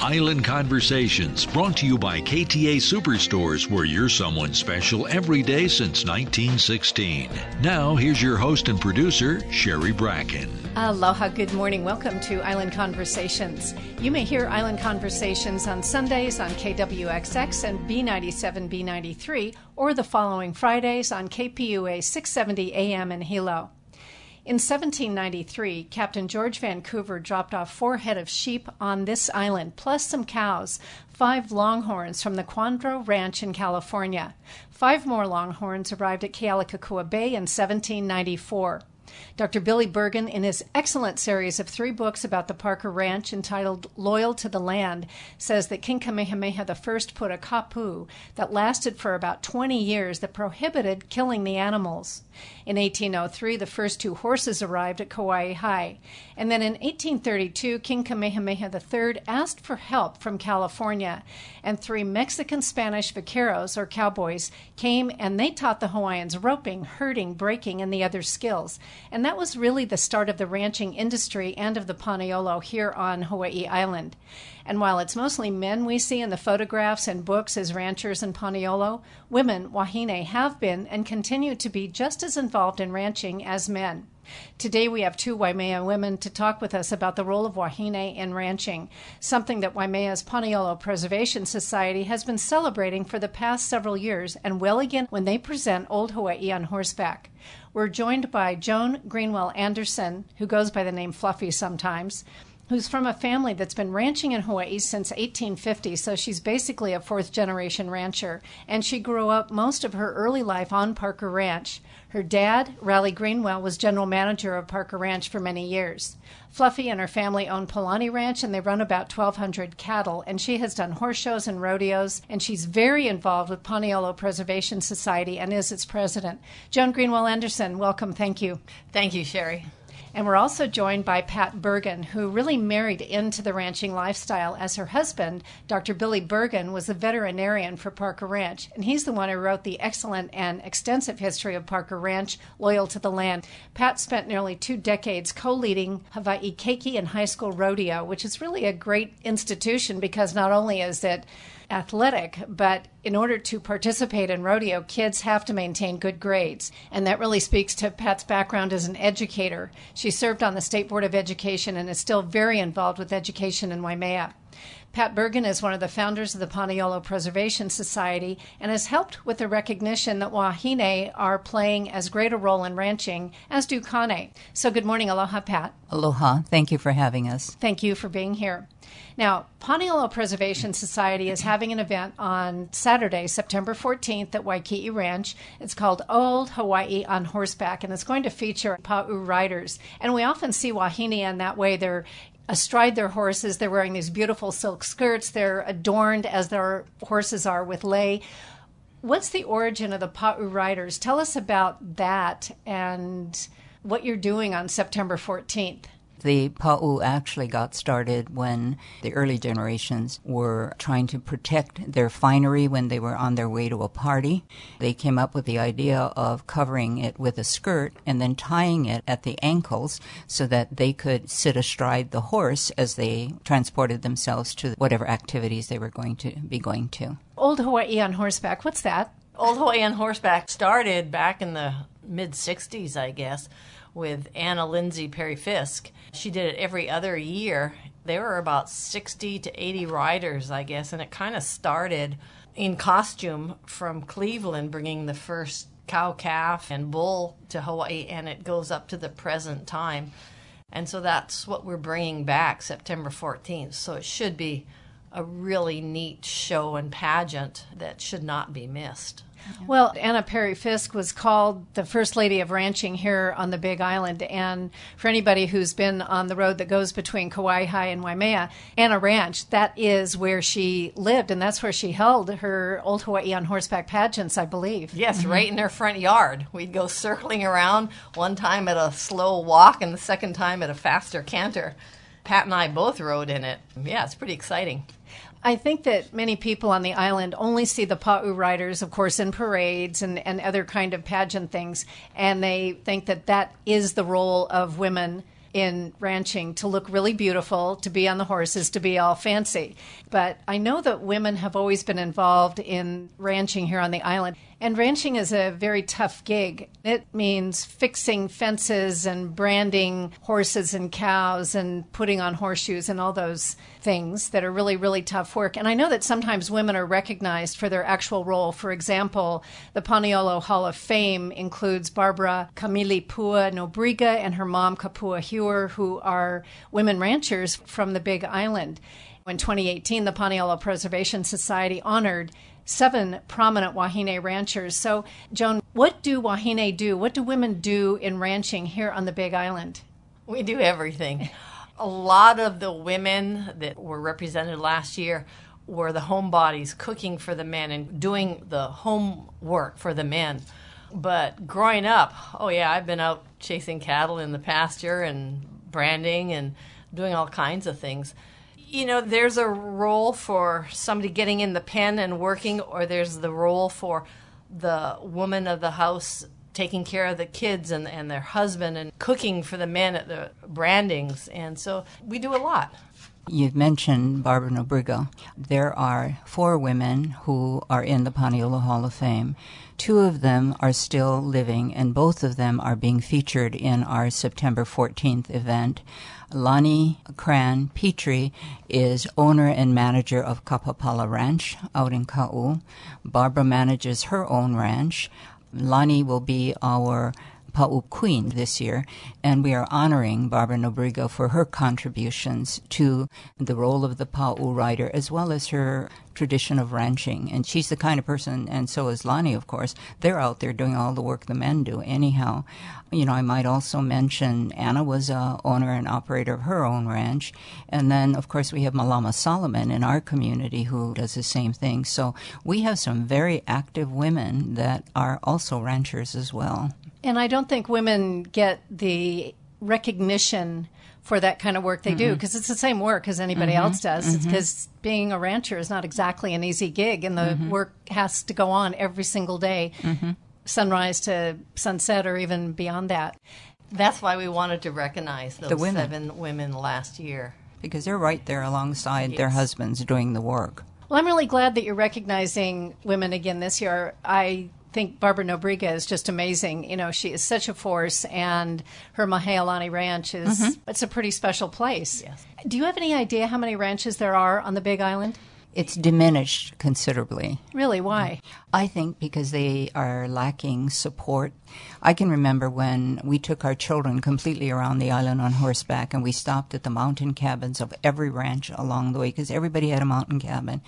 Island Conversations, brought to you by KTA Superstores, where you're someone special every day since 1916. Now, here's your host and producer, Sherry Bracken. Aloha, good morning. Welcome to Island Conversations. You may hear Island Conversations on Sundays on KWXX and B97 B93, or the following Fridays on KPUA 670 AM in Hilo. In 1793, Captain George Vancouver dropped off four head of sheep on this island, plus some cows, five longhorns from the Quandro Ranch in California. Five more longhorns arrived at Kealakekua Bay in 1794. Dr. Billy Bergin, in his excellent series of three books about the Parker Ranch entitled Loyal to the Land, says that King Kamehameha I put a kapu that lasted for about 20 years that prohibited killing the animals. In 1803, the first two horses arrived at Kawaihae. And then in 1832, King Kamehameha III asked for help from California, and three Mexican Spanish vaqueros, or cowboys, came and they taught the Hawaiians roping, herding, breaking, and the other skills. And that was really the start of the ranching industry and of the Paniolo here on Hawaii Island. And while it's mostly men we see in the photographs and books as ranchers in Paniolo, women, wahine, have been and continue to be just as involved in ranching as men. Today we have two Waimea women to talk with us about the role of wahine in ranching, something that Waimea's Paniolo Preservation Society has been celebrating for the past several years and will again when they present Old Hawaii on horseback. We're joined by Joan Greenwell Anderson, who goes by the name Fluffy sometimes, who's from a family that's been ranching in Hawaii since 1850. So she's basically a fourth generation rancher. And she grew up most of her early life on Parker Ranch. Her dad, Raleigh Greenwell, was general manager of Parker Ranch for many years. Fluffy and her family own Palani Ranch and they run about 1,200 cattle. And she has done horse shows and rodeos. And she's very involved with Paniolo Preservation Society and is its president. Joan Greenwell Anderson, welcome. Thank you. Thank you, Sherry. And we're also joined by Pat Bergin, who really married into the ranching lifestyle as her husband, Dr. Billy Bergin, was a veterinarian for Parker Ranch. And he's the one who wrote the excellent and extensive history of Parker Ranch, Loyal to the Land. Pat spent nearly two decades co leading Hawaii Keiki and High School Rodeo, which is really a great institution because not only is it athletic, but in order to participate in rodeo, kids have to maintain good grades. And that really speaks to Pat's background as an educator. She served on the State Board of Education and is still very involved with education in Waimea. Pat Bergin is one of the founders of the Paniolo Preservation Society and has helped with the recognition that Wahine are playing as great a role in ranching as do Kane. So, good morning. Aloha, Pat. Aloha. Thank you for having us. Thank you for being here. Now, Paniolo Preservation Society is having an event on Saturday, September 14th at Waikii Ranch. It's called Old Hawaii on Horseback, and it's going to feature Pa'u riders. And we often see Wahine in that way. They're astride their horses. They're wearing these beautiful silk skirts. They're adorned as their horses are with lei. What's the origin of the Pa'u Riders? Tell us about that and what you're doing on September 14th the Pa'u actually got started when the early generations were trying to protect their finery when they were on their way to a party. They came up with the idea of covering it with a skirt and then tying it at the ankles so that they could sit astride the horse as they transported themselves to whatever activities they were going to be going to. Old Hawaii on horseback, what's that? Old Hawaii on horseback started back in the mid 60s, I guess with Anna Lindsey Perry Fiske. She did it every other year. There were about 60 to 80 riders, I guess, and it kind of started in costume from Cleveland, bringing the first cow calf and bull to Hawaii, and it goes up to the present time. And so that's what we're bringing back September 14th. So it should be a really neat show and pageant that should not be missed. Well, Anna Perry Fiske was called the First Lady of Ranching here on the Big Island. And for anybody who's been on the road that goes between Kawaihae and Waimea, Anna Ranch, that is where she lived. And that's where she held her Old Hawaii on horseback pageants, I believe. Yes, mm-hmm. right in her front yard. We'd go circling around, one time at a slow walk, and the second time at a faster canter. Pat and I both rode in it. Yeah, it's pretty exciting. I think that many people on the island only see the Pa'u riders, of course, in parades and, and other kind of pageant things, and they think that that is the role of women in ranching to look really beautiful, to be on the horses, to be all fancy. But I know that women have always been involved in ranching here on the island. And ranching is a very tough gig. It means fixing fences and branding horses and cows and putting on horseshoes and all those things that are really, really tough work. And I know that sometimes women are recognized for their actual role. For example, the Paniolo Hall of Fame includes Barbara Kamili Pua Nobriga and her mom Kapua Hewer, who are women ranchers from the Big Island. In 2018, the Paniolo Preservation Society honored seven prominent Wahine ranchers. So, Joan, what do Wahine do? What do women do in ranching here on the Big Island? We do everything. A lot of the women that were represented last year were the homebodies cooking for the men and doing the home work for the men. But growing up, oh yeah, I've been out chasing cattle in the pasture and branding and doing all kinds of things you know, there's a role for somebody getting in the pen and working, or there's the role for the woman of the house taking care of the kids and, and their husband and cooking for the men at the brandings. And so we do a lot. You've mentioned Barbara Nobriga. There are four women who are in the Paniolo Hall of Fame. Two of them are still living, and both of them are being featured in our September 14th event. Lani Cran Petrie is owner and manager of Kapapala Ranch out in Ka'u. Barbara manages her own ranch. Lonnie will be our Pa'u Queen this year, and we are honoring Barbara Nobriga for her contributions to the role of the Pa'u rider as well as her tradition of ranching. And she's the kind of person, and so is Lani, of course. They're out there doing all the work the men do, anyhow. You know, I might also mention Anna was a owner and operator of her own ranch, and then of course we have Malama Solomon in our community who does the same thing. So we have some very active women that are also ranchers as well. And I don't think women get the recognition for that kind of work they mm-hmm. do because it's the same work as anybody mm-hmm. else does. Because mm-hmm. being a rancher is not exactly an easy gig, and the mm-hmm. work has to go on every single day, mm-hmm. sunrise to sunset, or even beyond that. That's why we wanted to recognize those women. seven women last year because they're right there alongside yes. their husbands doing the work. Well, I'm really glad that you're recognizing women again this year. I think Barbara Nobriga is just amazing. You know, she is such a force, and her Mahealani Ranch is mm-hmm. it's a pretty special place. Yes. Do you have any idea how many ranches there are on the Big Island? It's diminished considerably. Really? Why? I think because they are lacking support. I can remember when we took our children completely around the island on horseback and we stopped at the mountain cabins of every ranch along the way because everybody had a mountain cabin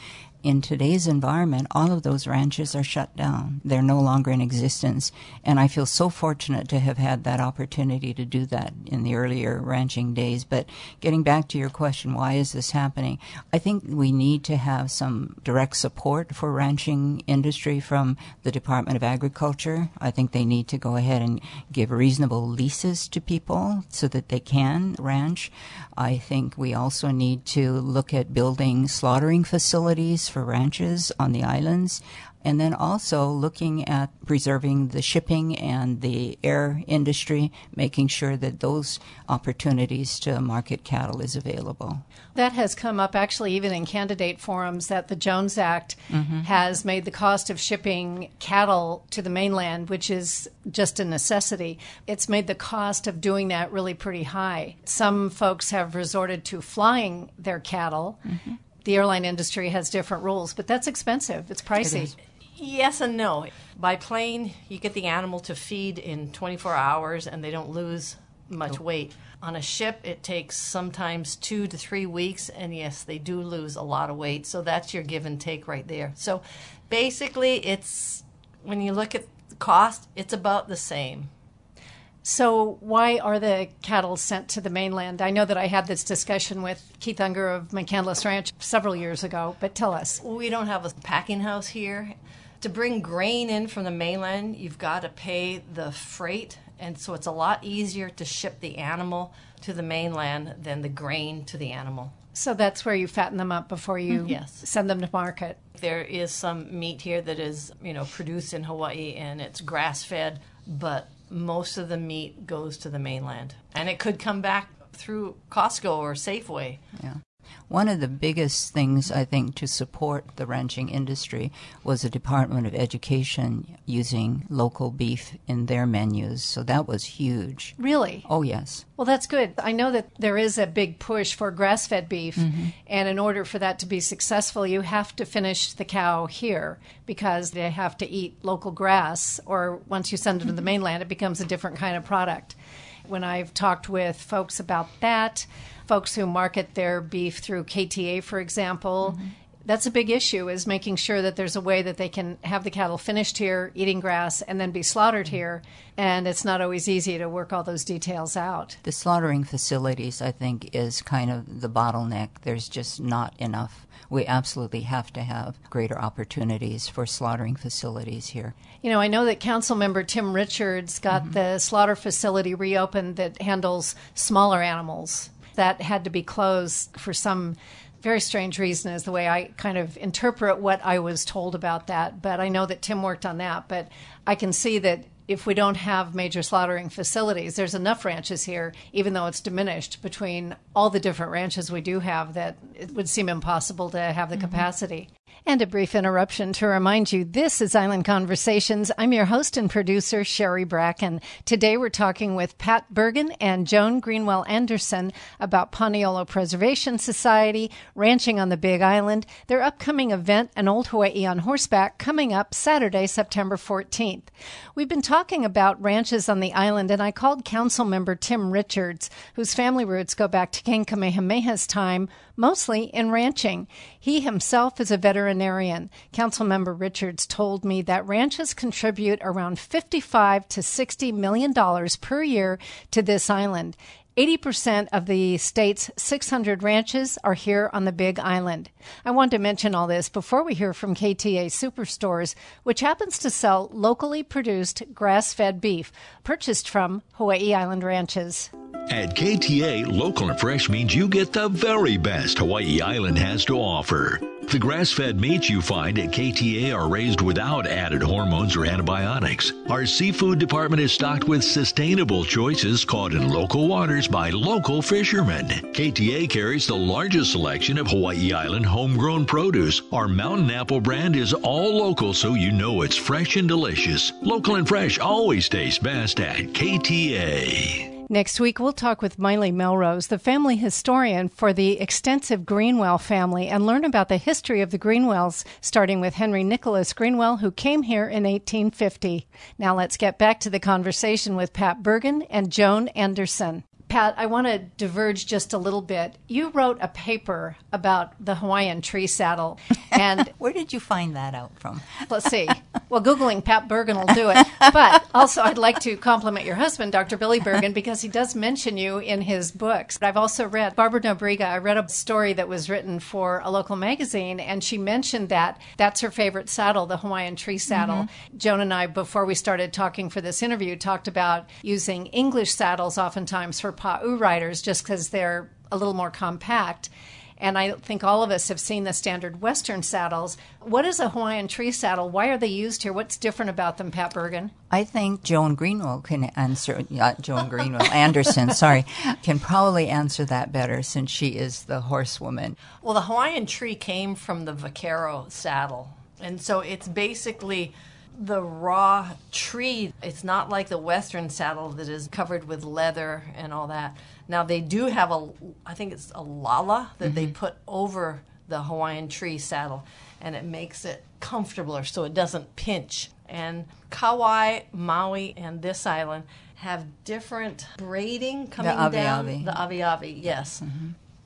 in today's environment, all of those ranches are shut down. They're no longer in existence. And I feel so fortunate to have had that opportunity to do that in the earlier ranching days. But getting back to your question, why is this happening? I think we need to have some direct support for ranching industry from the Department of Agriculture. I think they need to go ahead and give reasonable leases to people so that they can ranch. I think we also need to look at building slaughtering facilities for ranches on the islands and then also looking at preserving the shipping and the air industry, making sure that those opportunities to market cattle is available. That has come up actually even in candidate forums that the Jones Act mm-hmm. has made the cost of shipping cattle to the mainland, which is just a necessity, it's made the cost of doing that really pretty high. Some folks have resorted to flying their cattle. Mm-hmm the airline industry has different rules, but that's expensive. It's pricey. It Yes and no. By plane, you get the animal to feed in 24 hours and they don't lose much weight. On a ship, it takes sometimes two to three weeks, and yes, they do lose a lot of weight. So that's your give and take right there. So basically, it's when you look at the cost, it's about the same. So, why are the cattle sent to the mainland? I know that I had this discussion with Keith Unger of McCandless Ranch several years ago, but tell us. We don't have a packing house here. To bring grain in from the mainland, you've got to pay the freight, and so it's a lot easier to ship the animal to the mainland than the grain to the animal. So that's where you fatten them up before you mm-hmm. Yes. send them to market. There is some meat here that is, you know, produced in Hawaii and it's grass fed, but most of the meat goes to the mainland. And it could come back through Costco or Safeway. Yeah. One of the biggest things I think to support the ranching industry was the Department of Education using local beef in their menus. So that was huge. Really? Oh, yes. Well, that's good. I know that there is a big push for grass fed beef, mm-hmm. and in order for that to be successful, you have to finish the cow here because they have to eat local grass, or once you send it to the mm-hmm. mainland, it becomes a different kind of product. When I've talked with folks about that, folks who market their beef through KTA, for example, that's a big issue is making sure that there's a way that they can have the cattle finished here eating grass and then be slaughtered here and it's not always easy to work all those details out The slaughtering facilities, I think, is kind of the bottleneck. There's just not enough. We absolutely have to have greater opportunities for slaughtering facilities here. You know, I know that Council Member Tim Richards got mm-hmm. the slaughter facility reopened that handles smaller animals. That had to be closed for some very strange reason, is the way I kind of interpret what I was told about that. But I know that Tim worked on that. But I can see that if we don't have major slaughtering facilities, there's enough ranches here, even though it's diminished between all the different ranches we do have, that it would seem impossible to have the mm-hmm. capacity. And a brief interruption to remind you this is Island Conversations. I'm your host and producer, Sherry Bracken. Today we're talking with Pat Bergin and Joan Greenwell Anderson about Paniolo Preservation Society, ranching on the Big Island, their upcoming event, An Old Hawaii on Horseback, coming up Saturday, September 14th. We've been talking about ranches on the island, and I called Council Member Tim Richards, whose family roots go back to King Kamehameha's time, mostly in ranching. He himself is a veterinarian. Councilmember Richards told me that ranches contribute around 55 to 60 million dollars per year to this island. 80% of the state's 600 ranches are here on the Big Island. I want to mention all this before we hear from KTA Superstores, which happens to sell locally produced grass fed beef purchased from Hawaii Island ranches. At KTA, local and fresh means you get the very best Hawaii Island has to offer. The grass fed meats you find at KTA are raised without added hormones or antibiotics. Our seafood department is stocked with sustainable choices caught in local waters by local fishermen. KTA carries the largest selection of Hawaii Island homegrown produce. Our mountain apple brand is all local so you know it's fresh and delicious. Local and fresh always tastes best at KTA. Next week, we'll talk with Miley Melrose, the family historian for the extensive Greenwell family, and learn about the history of the Greenwells, starting with Henry Nicholas Greenwell, who came here in 1850. Now let's get back to the conversation with Pat Bergin and Joan Anderson. Pat, I want to diverge just a little bit. You wrote a paper about the Hawaiian tree saddle, and Where did you find that out from? Let's see. Well, Googling Pat Bergin will do it. But also, I'd like to compliment your husband, Dr. Billy Bergin, because he does mention you in his books. But I've also read Barbara Nobriga. I read a story that was written for a local magazine, and she mentioned that that's her favorite saddle, the Hawaiian tree saddle. Mm-hmm. Joan and I, before we started talking for this interview, talked about using English saddles oftentimes for Pa'u riders just because they're a little more compact. And I think all of us have seen the standard Western saddles. What is a Hawaiian tree saddle? Why are they used here? What's different about them, Pat Bergin? I think Joan Greenwell can answer, not Joan Greenwell, Anderson, sorry, can probably answer that better since she is the horsewoman. Well, the Hawaiian tree came from the vaquero saddle. And so it's basically the raw tree. It's not like the Western saddle that is covered with leather and all that. Now, they do have a, I think it's a lala that they mm-hmm. put over the Hawaiian tree saddle, and it makes it comfortabler so it doesn't pinch. And Kauai, Maui, and this island have different braiding coming avi down. avi. The avi avi, yes. Ave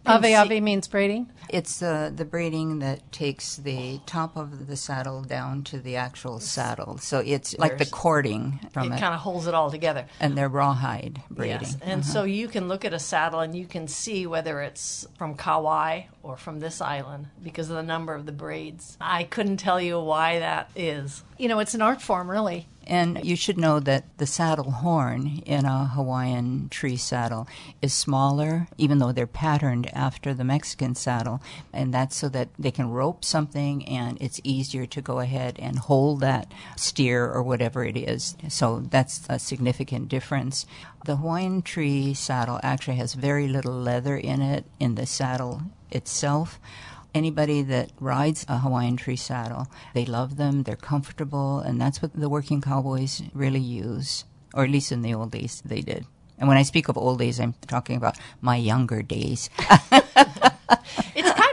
see- Ave means braiding. It's uh, the braiding that takes the top of the saddle down to the actual saddle. So it's like the cording from It it. kind of holds it all together. and they're rawhide braiding. Yes. And so you can look at a saddle and you can see whether it's from Kauai or from this island because of the number of the braids. I couldn't tell you why that is. You know, it's an art form, really. And you should know that the saddle horn in a Hawaiian tree saddle is smaller, even though they're patterned after the Mexican saddle. And that's so that they can rope something and it's easier to go ahead and hold that steer or whatever it is. So that's a significant difference. The Hawaiian tree saddle actually has very little leather in it in the saddle itself anybody that rides a Hawaiian tree saddle, they love them, they're comfortable, and that's what the working cowboys really use, or at least in the old days they did. And when I speak of old days, I'm talking about my younger days.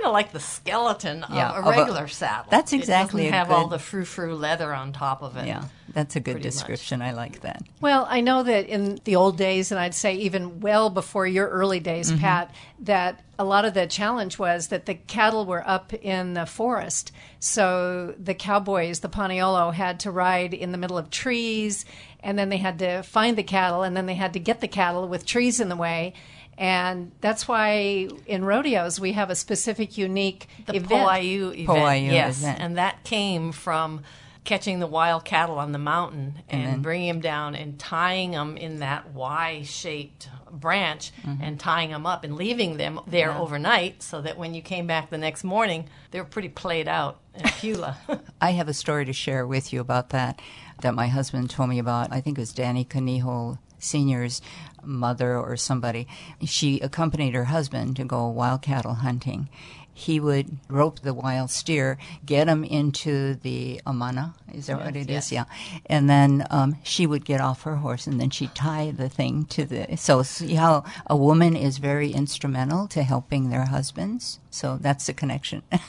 It's kind of like the skeleton Yeah, of of a a- regular saddle. That's exactly It a doesn't have all the frou-frou leather on top of it. yeah, that's a good Pretty much. description. I like that. Well, I know that in the old days, and I'd say even well before your early days, mm-hmm. Pat, that a lot of the challenge was that the cattle were up in the forest. So the cowboys, the Paniolo, had to ride in the middle of trees, and then they had to find the cattle, and then they had to get the cattle with trees in the way. And that's why in rodeos we have a specific, unique The event. Poiu event, Poiu yes, event. and that came from catching the wild cattle on the mountain and, then- bringing them down and tying them in that Y-shaped branch Mm-hmm. and tying them up and leaving them there overnight so that when you came back the next morning, they were pretty played out in Pula. I have a story to share with you about that that my husband told me about. I think it was Danny Kaniho Sr.'s mother or somebody. She accompanied her husband to go wild cattle hunting. He would rope the wild steer, get him into the amana. Is that what it is? yes. Yeah. And then um, she would get off her horse and then she'd tie the thing to the. So, see how a woman is very instrumental to helping their husbands? So that's the connection.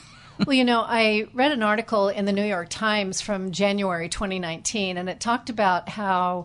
Well, you know, I read an article in the New York Times from January 2019, and it talked about how,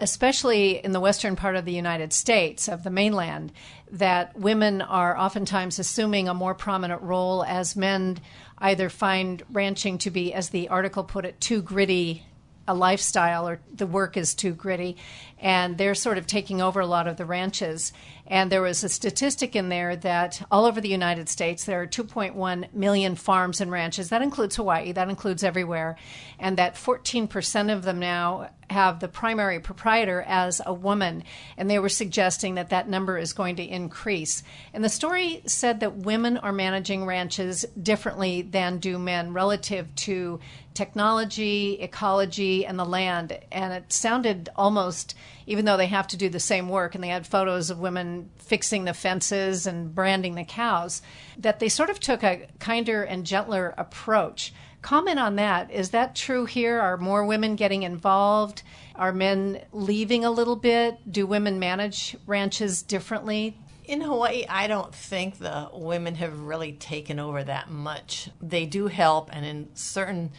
especially in the western part of the United States, of the mainland, that women are oftentimes assuming a more prominent role as men either find ranching to be, as the article put it, too gritty a lifestyle or the work is too gritty. And they're sort of taking over a lot of the ranches and there was a statistic in there that all over the United States there are 2.1 million farms and ranches. That includes Hawaii. That includes everywhere. And that 14% of them now have the primary proprietor as a woman. And they were suggesting that that number is going to increase. And the story said that women are managing ranches differently than do men relative to technology, ecology, and the land. And it sounded almost, even though they have to do the same work, and they had photos of women fixing the fences and branding the cows, that they sort of took a kinder and gentler approach. Comment on that. Is that true here? Are more women getting involved? Are men leaving a little bit? Do women manage ranches differently? In Hawaii, I don't think the women have really taken over that much. They do help, and in certain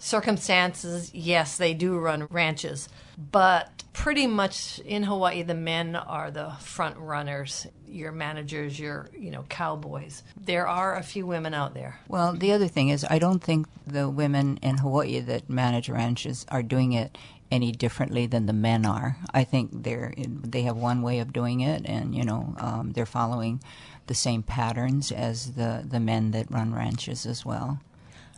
circumstances, yes, they do run ranches. But pretty much in Hawaii, the men are the front runners, your managers, your you know cowboys. There are a few women out there. Well, the other thing is, I don't think the women in Hawaii that manage ranches are doing it any differently than the men are. I think they're they have one way of doing it, and you know um, they're following the same patterns as the the men that run ranches as well.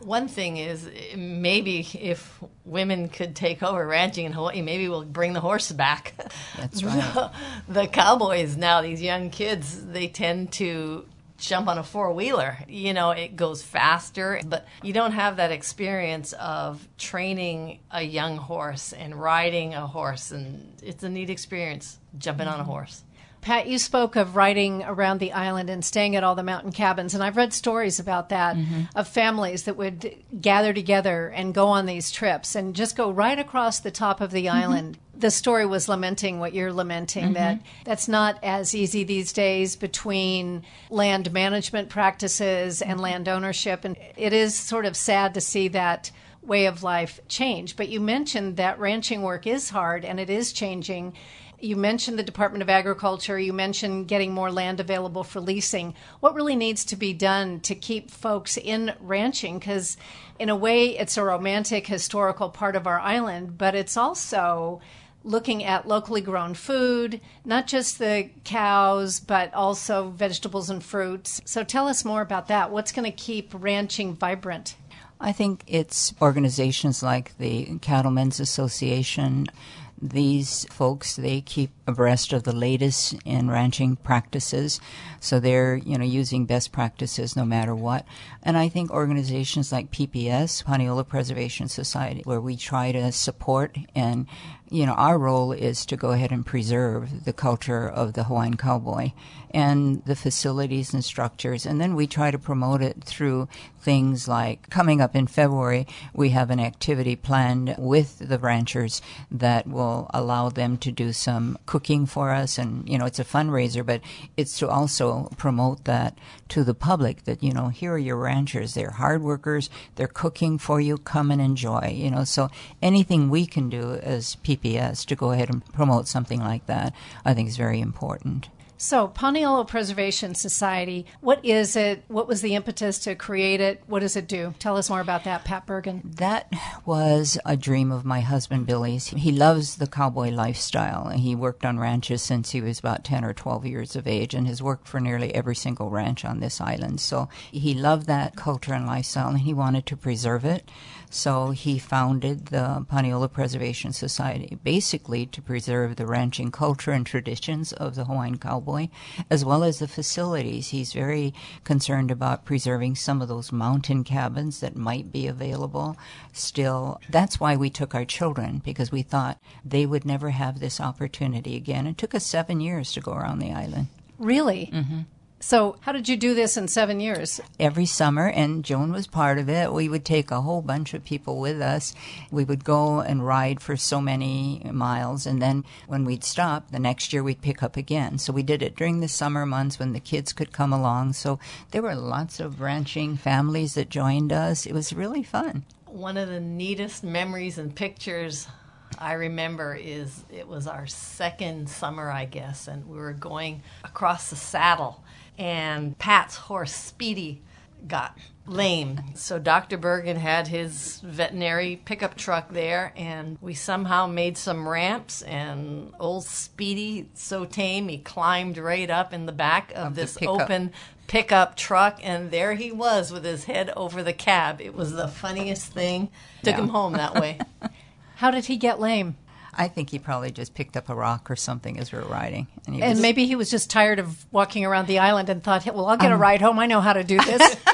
One thing is maybe if women could take over ranching in Hawaii, maybe we'll bring the horse back. That's right. the cowboys now, these young kids, they tend to jump on a four wheeler. You know, it goes faster, but you don't have that experience of training a young horse and riding a horse. And it's a neat experience jumping on a mm-hmm. horse. Pat, you spoke of riding around the island and staying at all the mountain cabins, and I've read stories about that mm-hmm. of families that would gather together and go on these trips and just go right across the top of the mm-hmm. island. The story was lamenting what you're lamenting that mm-hmm. that's not as easy these days between land management practices and land ownership, and it is sort of sad to see that way of life change. But you mentioned that ranching work is hard and it is changing. You mentioned the Department of Agriculture. You mentioned getting more land available for leasing. What really needs to be done to keep folks in ranching? Because, in a way, it's a romantic, historical part of our island, but it's also looking at locally grown food, not just the cows, but also vegetables and fruits. So tell us more about that. What's going to keep ranching vibrant? I think it's organizations like the Cattlemen's Association. These folks, they keep abreast of the latest in ranching practices. So they're, you know, using best practices no matter what. And I think organizations like PPS, Paniolo Preservation Society, where we try to support and you know, our role is to go ahead and preserve the culture of the Hawaiian cowboy and the facilities and structures. And then we try to promote it through things like coming up in February, we have an activity planned with the ranchers that will allow them to do some cooking for us. And, you know, it's a fundraiser, but it's to also promote that to the public that, you know, here are your ranchers. They're hard workers. They're cooking for you. Come and enjoy, you know. So anything we can do as PPS to go ahead and promote something like that, I think is very important. So, Paniolo Preservation Society, what is it? What was the impetus to create it? What does it do? Tell us more about that, Pat Bergin. That was a dream of my husband Billy's. He loves the cowboy lifestyle. He worked on ranches since he was about 10 or 12 years of age and has worked for nearly every single ranch on this island. So, he loved that culture and lifestyle and he wanted to preserve it. So he founded the Paniolo Preservation Society, basically to preserve the ranching culture and traditions of the Hawaiian cowboy, as well as the facilities. He's very concerned about preserving some of those mountain cabins that might be available still. That's why we took our children, because we thought they would never have this opportunity again. It took us seven years to go around the island. Really? Mm-hmm. So, how did you do this in seven years? Every summer, and Joan was part of it, we would take a whole bunch of people with us. We would go and ride for so many miles, and then when we'd stop, the next year we'd pick up again. So, we did it during the summer months when the kids could come along. So, there were lots of ranching families that joined us. It was really fun. One of the neatest memories and pictures I remember is it was our second summer, I guess, and we were going across the saddle and Pat's horse Speedy got lame. So Dr. Bergin had his veterinary pickup truck there, and we somehow made some ramps. And old Speedy, so tame, he climbed right up in the back of, of this pickup. open pickup truck, and there he was with his head over the cab. It was the funniest thing. Took yeah. him home that way. How did he get lame? I think he probably just picked up a rock or something as we were riding. And, and was, maybe he was just tired of walking around the island and thought, well, I'll get um, a ride home. I know how to do this.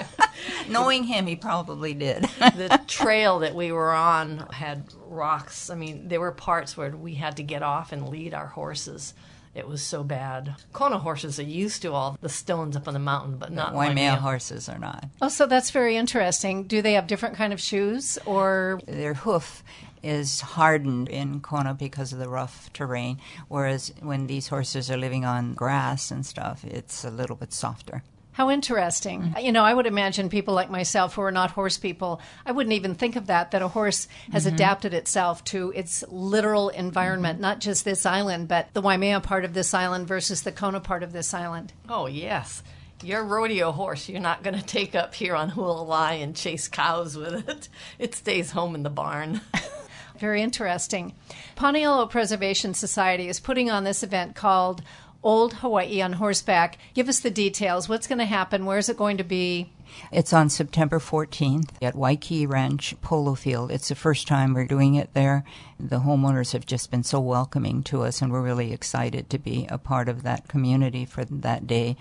Knowing him, he probably did. the trail that we were on had rocks. I mean, there were parts where we had to get off and lead our horses. It was so bad. Kona horses are used to all the stones up on the mountain, but not Waimea horses are not. Oh, so that's very interesting. Do they have different kind of shoes or their hoof is hardened in Kona because of the rough terrain, whereas when these horses are living on grass and stuff, it's a little bit softer. How interesting. Mm-hmm. You know, I would imagine people like myself who are not horse people, I wouldn't even think of that, that a horse has mm-hmm. adapted itself to its literal environment, mm-hmm. not just this island, but the Waimea part of this island versus the Kona part of this island. Oh, yes. Your rodeo horse, you're not going to take up here on Hualalai and chase cows with it. It stays home in the barn. Very interesting. Paniolo Preservation Society is putting on this event called Old Hawaii on Horseback. Give us the details. What's going to happen? Where is it going to be? It's on September 14th at Waikii Ranch Polo Field. It's the first time we're doing it there. The homeowners have just been so welcoming to us, and we're really excited to be a part of that community for that day.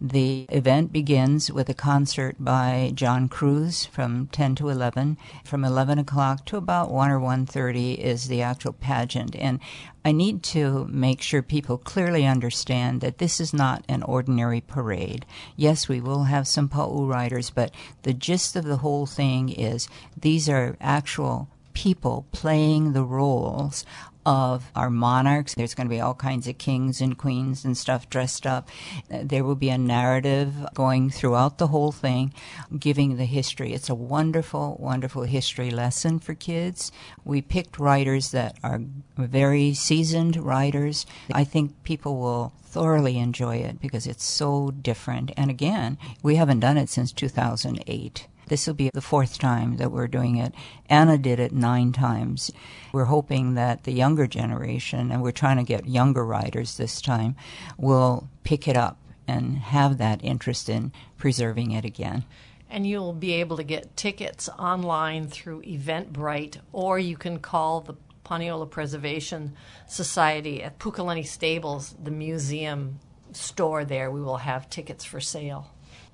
The event begins with a concert by John Cruz from 10 to 11. From 11 o'clock to about 1 or 1.30 is the actual pageant. And I need to make sure people clearly understand that this is not an ordinary parade. Yes, we will have some pa'u riders, but the gist of the whole thing is these are actual people playing the roles of our monarchs. There's going to be all kinds of kings and queens and stuff dressed up. There will be a narrative going throughout the whole thing, giving the history. It's a wonderful, wonderful history lesson for kids. We picked writers that are very seasoned writers. I think people will thoroughly enjoy it because it's so different. And again, we haven't done it since 2008. This will be the fourth time that we're doing it. Anna did it nine times. We're hoping that the younger generation, and we're trying to get younger writers this time, will pick it up and have that interest in preserving it again. And you'll be able to get tickets online through Eventbrite, or you can call the Paniolo Preservation Society at Pukalani Stables, the museum store there. We will have tickets for sale.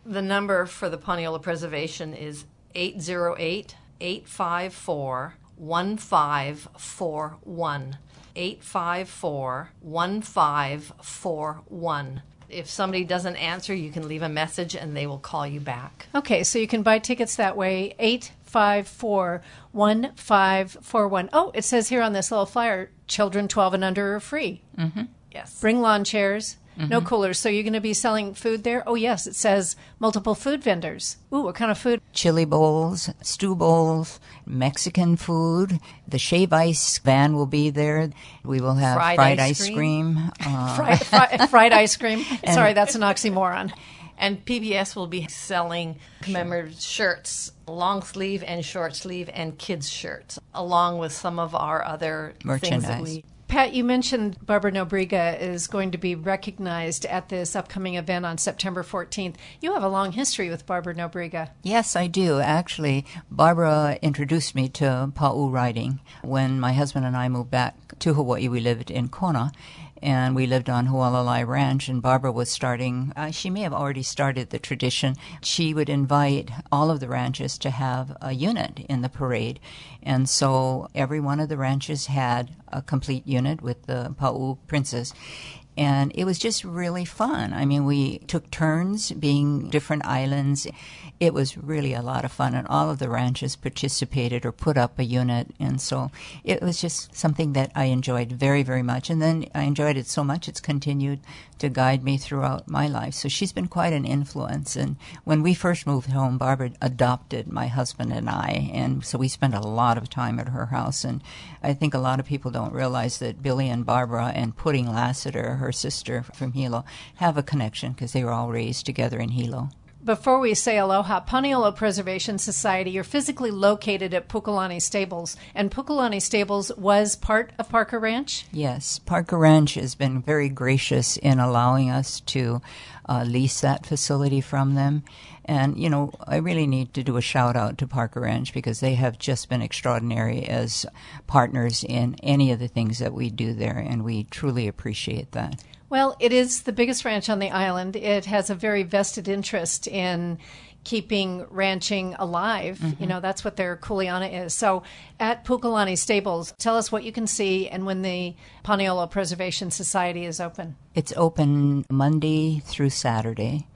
The number for the Paniolo Preservation is 808 854 1541. 854 1541. If somebody doesn't answer, you can leave a message and they will call you back. Okay, so you can buy tickets that way. 854 1541. Oh, it says here on this little flyer children 12 and under are free. Mm-hmm. Yes. Bring lawn chairs. No coolers. So you're going to be selling food there? Oh, yes. It says multiple food vendors. Ooh, what kind of food? Chili bowls, stew bowls, Mexican food. The shave ice van will be there. We will have Fried fried, ice ice cream. cream. Uh, Fried, fri- fried ice cream. Sorry, that's an oxymoron. And PPS will be selling commemorative shirts, long sleeve and short sleeve, and kids' shirts, along with some of our other things that Merchandise. Pat, you mentioned Barbara Nobriga is going to be recognized at this upcoming event on September 14th. You have a long history with Barbara Nobriga. Yes, I do. Actually, Barbara introduced me to Pa'u writing. When my husband and I moved back to Hawaii, we lived in Kona. And we lived on Hualalai Ranch, and Barbara was starting, uh, she may have already started the tradition. She would invite all of the ranches to have a unit in the parade. And so every one of the ranches had a complete unit with the Pa'u princess and it was just really fun. I mean, we took turns being different islands. It was really a lot of fun, and all of the ranches participated or put up a unit, and so it was just something that I enjoyed very, very much. And then I enjoyed it so much it's continued to guide me throughout my life. So she's been quite an influence. And when we first moved home, Barbara adopted my husband and I, and so we spent a lot of time at her house. And I think a lot of people don't realize that Billy and Barbara and Pudding Lassiter, her sister from Hilo, have a connection because they were all raised together in Hilo. Before we say aloha, Paniolo Preservation Society, you're physically located at Pukalani Stables, and Pukalani Stables was part of Parker Ranch? Yes, Parker Ranch has been very gracious in allowing us to uh, lease that facility from them. And, you know, I really need to do a shout out to Parker Ranch because they have just been extraordinary as partners in any of the things that we do there, and we truly appreciate that. Well, it is the biggest ranch on the island. It has a very vested interest in keeping ranching alive. You mm-hmm. know, that's what their kuleana is. So at Pukalani Stables, tell us what you can see and when the Paniolo Preservation Society is open. It's open Monday through Saturday.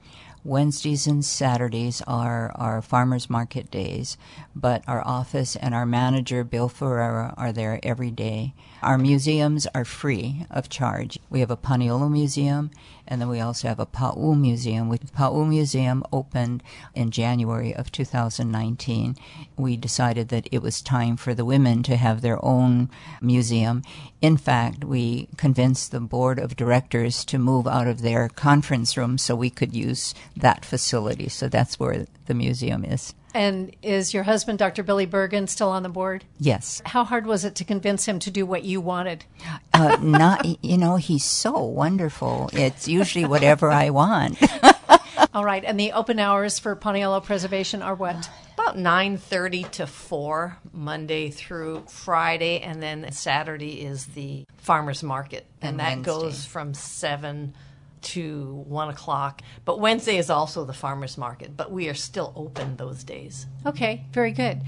Wednesdays and Saturdays are our farmers market days, but our office and our manager, Bill Ferreira, are there every day. Our museums are free of charge. We have a Paniolo Museum, and then we also have a Pa'u Museum. The Pa'u Museum opened in January of 2019. We decided that it was time for the women to have their own museum. In fact, we convinced the board of directors to move out of their conference room so we could use that facility. So that's where the museum is. And is your husband, Dr. Billy Bergin, still on the board? Yes. How hard was it to convince him to do what you wanted? Uh, not, you know, he's so wonderful. It's usually whatever I want. All right, and the open hours for Paniolo Preservation are what? About 9.30 to 4, Monday through Friday, and then Saturday is the farmer's market. And, And that Wednesday. goes from 7 to 1 o'clock. But Wednesday is also the farmer's market, but we are still open those days. Okay, very good.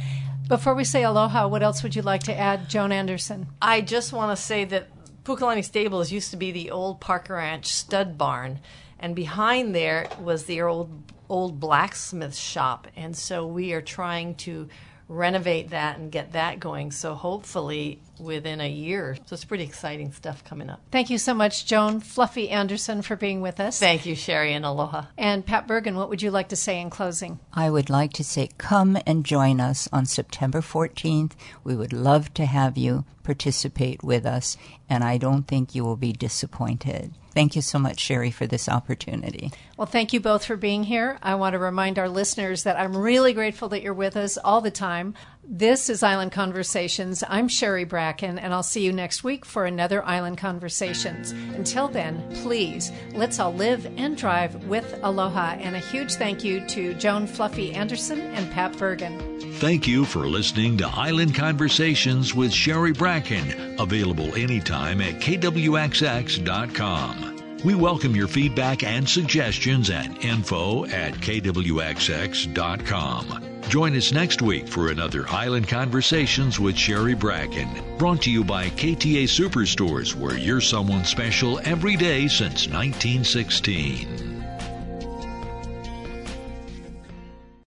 Before we say aloha, what else would you like to add, Joan Anderson? I just want to say that Pukalani Stables used to be the old Parker Ranch stud barn, and behind there was the old old blacksmith shop, and so we are trying to renovate that and get that going. So hopefully within a year. So it's pretty exciting stuff coming up. Thank you so much, Joan Fluffy Anderson, for being with us. Thank you, Sherry, and aloha. And Pat Bergin, what would you like to say in closing? I would like to say come and join us on September 14th. We would love to have you participate with us, and I don't think you will be disappointed. Thank you so much, Sherry, for this opportunity. Well, thank you both for being here. I want to remind our listeners that I'm really grateful that you're with us all the time. This is Island Conversations. I'm Sherry Bracken, and I'll see you next week for another Island Conversations. Until then, please, let's all live and drive with aloha. And a huge thank you to Joan Fluffy Anderson and Pat Bergin. Thank you for listening to Island Conversations with Sherry Bracken, available anytime at kwxx.com. We welcome your feedback and suggestions at info at kwxx.com. Join us next week for another Island Conversations with Sherry Bracken, brought to you by KTA Superstores, where you're someone special every day since 1916.